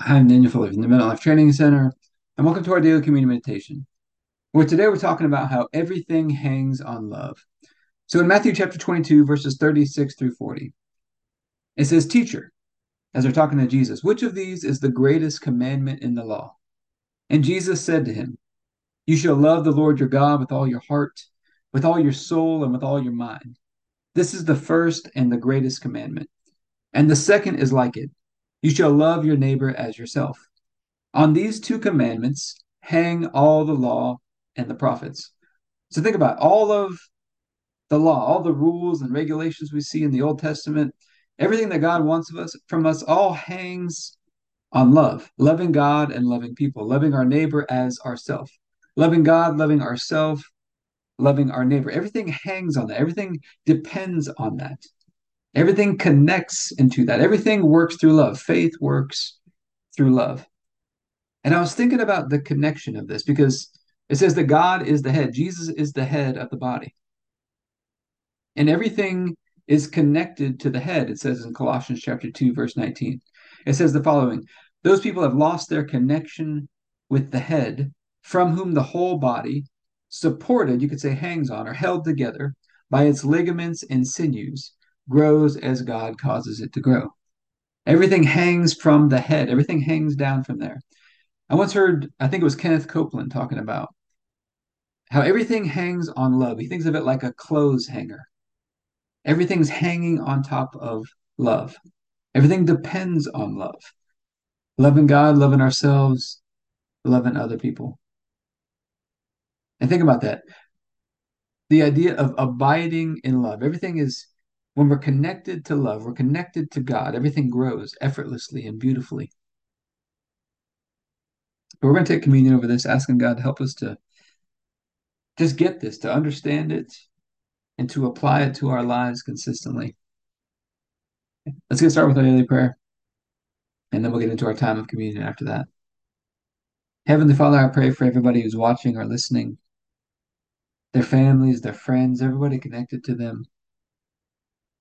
I'm Daniel Fuller from the Mental Life Training Center, and welcome to our daily community meditation. Where today we're talking about how everything hangs on love. So in Matthew chapter 22, verses 36 through 40, it says, Teacher, as they're talking to Jesus, which of these is the greatest commandment in the law? And Jesus said to him, You shall love the Lord your God with all your heart, with all your soul, and with all your mind. This is the first and the greatest commandment. And the second is like it you shall love your neighbor as yourself. On these two commandments hang all the law and the prophets. So think about all of the law, all the rules and regulations we see in the Old Testament, everything that God wants of us from us all hangs on love, loving God and loving people, loving our neighbor as ourself, loving God, loving ourself, loving our neighbor. Everything hangs on that. Everything depends on that. Everything connects into that. Everything works through love. Faith works through love. And I was thinking about the connection of this because it says that God is the head, Jesus is the head of the body. And everything is connected to the head, it says in Colossians chapter 2, verse 19. It says the following Those people have lost their connection with the head, from whom the whole body, supported, you could say hangs on, or held together by its ligaments and sinews, grows as God causes it to grow. Everything hangs from the head, everything hangs down from there. I once heard, I think it was Kenneth Copeland talking about how everything hangs on love. He thinks of it like a clothes hanger. Everything's hanging on top of love. Everything depends on love. Loving God, loving ourselves, loving other people. And think about that. The idea of abiding in love. Everything is, when we're connected to love, we're connected to God, everything grows effortlessly and beautifully. But we're going to take communion over this, asking God to help us to just get this, to understand it, and to apply it to our lives consistently. Let's get started with our daily prayer, and then we'll get into our time of communion after that. Heavenly Father, I pray for everybody who's watching or listening, their families, their friends, everybody connected to them,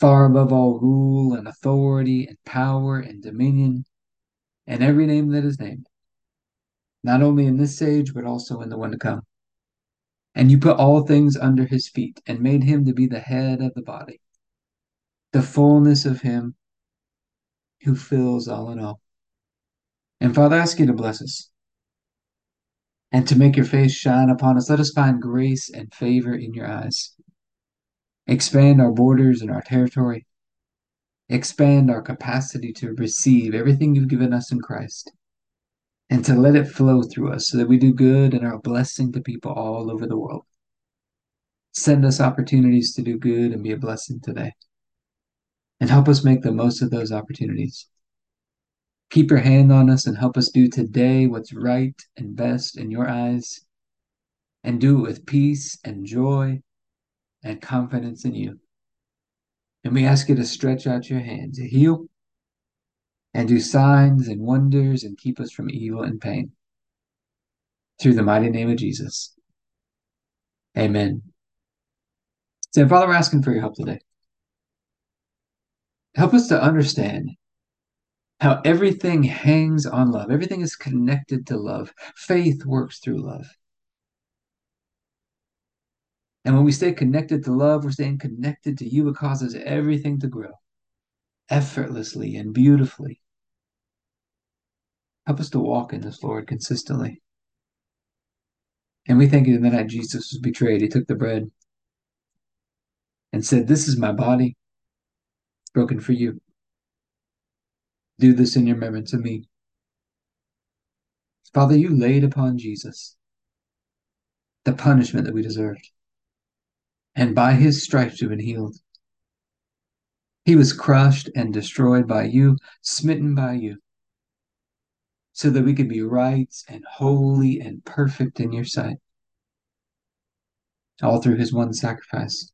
far above all rule and authority and power and dominion and every name that is named, not only in this age, but also in the one to come. And you put all things under his feet and made him to be the head of the body, the fullness of him who fills all in all. And Father, I ask you to bless us and to make your face shine upon us. Let us find grace and favor in your eyes. Expand our borders and our territory. Expand our capacity to receive everything you've given us in Christ and to let it flow through us so that we do good and are a blessing to people all over the world. Send us opportunities to do good and be a blessing today. And help us make the most of those opportunities. Keep your hand on us and help us do today what's right and best in your eyes. And do it with peace and joy and confidence in you. And we ask you to stretch out your hand to heal and do signs and wonders and keep us from evil and pain. Through the mighty name of Jesus. Amen. So, Father, we're asking for your help today. Help us to understand how everything hangs on love, everything is connected to love. Faith works through love. And when we stay connected to love, we're staying connected to you. It causes everything to grow effortlessly and beautifully. Help us to walk in this, Lord, consistently. And we thank you that the night Jesus was betrayed, he took the bread and said, This is my body broken for you. Do this in your remembrance of me. Father, you laid upon Jesus the punishment that we deserved. And by his stripes we've been healed. He was crushed and destroyed by you, smitten by you, so that we could be right and holy and perfect in your sight. All through his one sacrifice.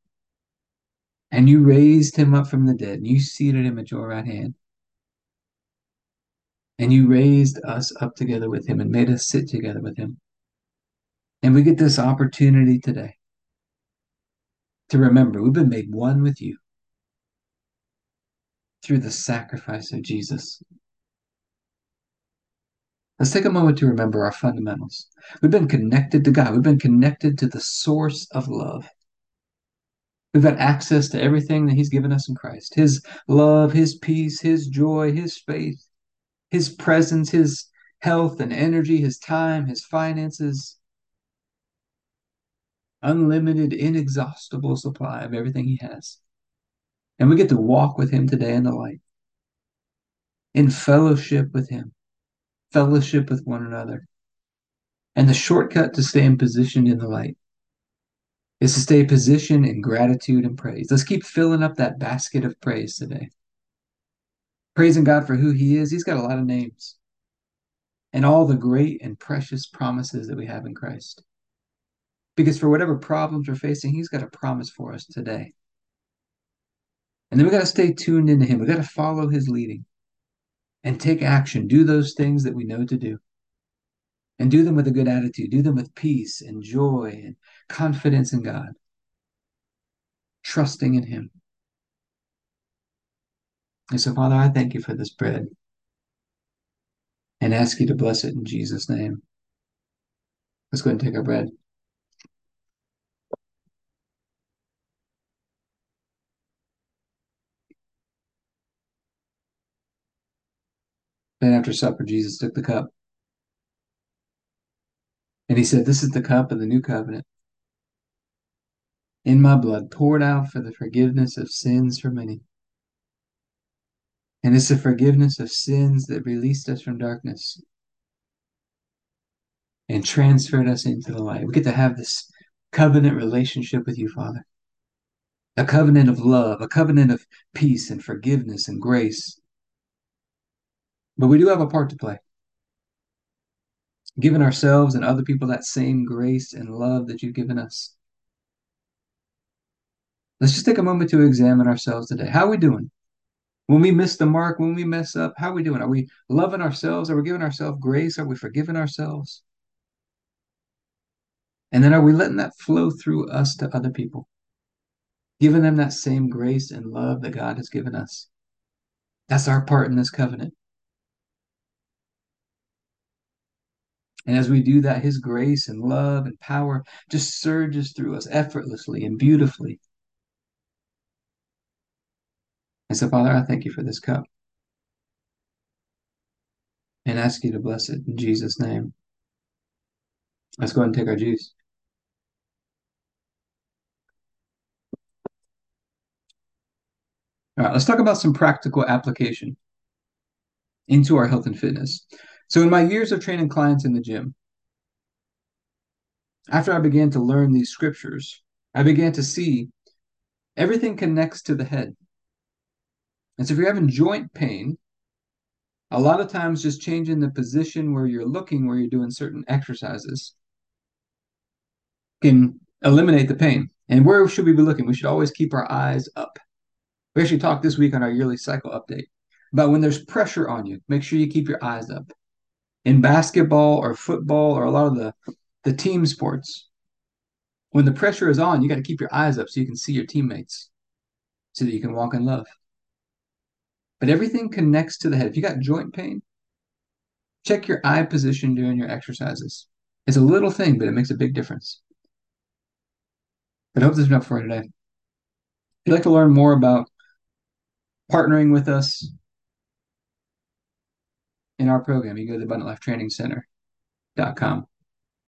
And you raised him up from the dead, and you seated him at your right hand. And you raised us up together with him and made us sit together with him. And we get this opportunity today to remember we've been made one with you through the sacrifice of Jesus. Let's take a moment to remember our fundamentals. We've been connected to God, we've been connected to the source of love. We've got access to everything that He's given us in Christ His love, His peace, His joy, His faith, His presence, His health and energy, His time, His finances. Unlimited, inexhaustible supply of everything He has. And we get to walk with Him today in the light, in fellowship with Him, fellowship with one another. And the shortcut to staying positioned in the light is to stay positioned in gratitude and praise. Let's keep filling up that basket of praise today. Praising God for who He is. He's got a lot of names and all the great and precious promises that we have in Christ. Because for whatever problems we're facing, He's got a promise for us today. And then we got to stay tuned into Him. We got to follow His leading and take action. Do those things that we know to do. And do them with a good attitude. Do them with peace and joy and confidence in God, trusting in Him. And so, Father, I thank you for this bread and ask you to bless it in Jesus' name. Let's go ahead and take our bread. Then after supper, Jesus took the cup. And he said, This is the cup of the new covenant in my blood, poured out for the forgiveness of sins for many. And it's the forgiveness of sins that released us from darkness and transferred us into the light. We get to have this covenant relationship with you, Father. A covenant of love, a covenant of peace and forgiveness and grace. But we do have a part to play. Giving ourselves and other people that same grace and love that you've given us. Let's just take a moment to examine ourselves today. How are we doing? When we miss the mark, when we mess up, how are we doing? Are we loving ourselves? Are we giving ourselves grace? Are we forgiving ourselves? And then are we letting that flow through us to other people? Giving them that same grace and love that God has given us. That's our part in this covenant. And as we do that, His grace and love and power just surges through us effortlessly and beautifully. And so, Father, I thank you for this cup and ask you to bless it in Jesus' name. Let's go ahead and take our juice. All right, let's talk about some practical application into our health and fitness. So, in my years of training clients in the gym, after I began to learn these scriptures, I began to see everything connects to the head. And so if you're having joint pain, a lot of times just changing the position where you're looking where you're doing certain exercises can eliminate the pain. And where should we be looking? We should always keep our eyes up. We actually talked this week on our yearly cycle update about when there's pressure on you, make sure you keep your eyes up. In basketball or football or a lot of the, the team sports, when the pressure is on, you got to keep your eyes up so you can see your teammates so that you can walk in love. But everything connects to the head. If you got joint pain, check your eye position during your exercises. It's a little thing, but it makes a big difference. But I hope this is enough for today. If you'd like to learn more about partnering with us, in our program, you go to the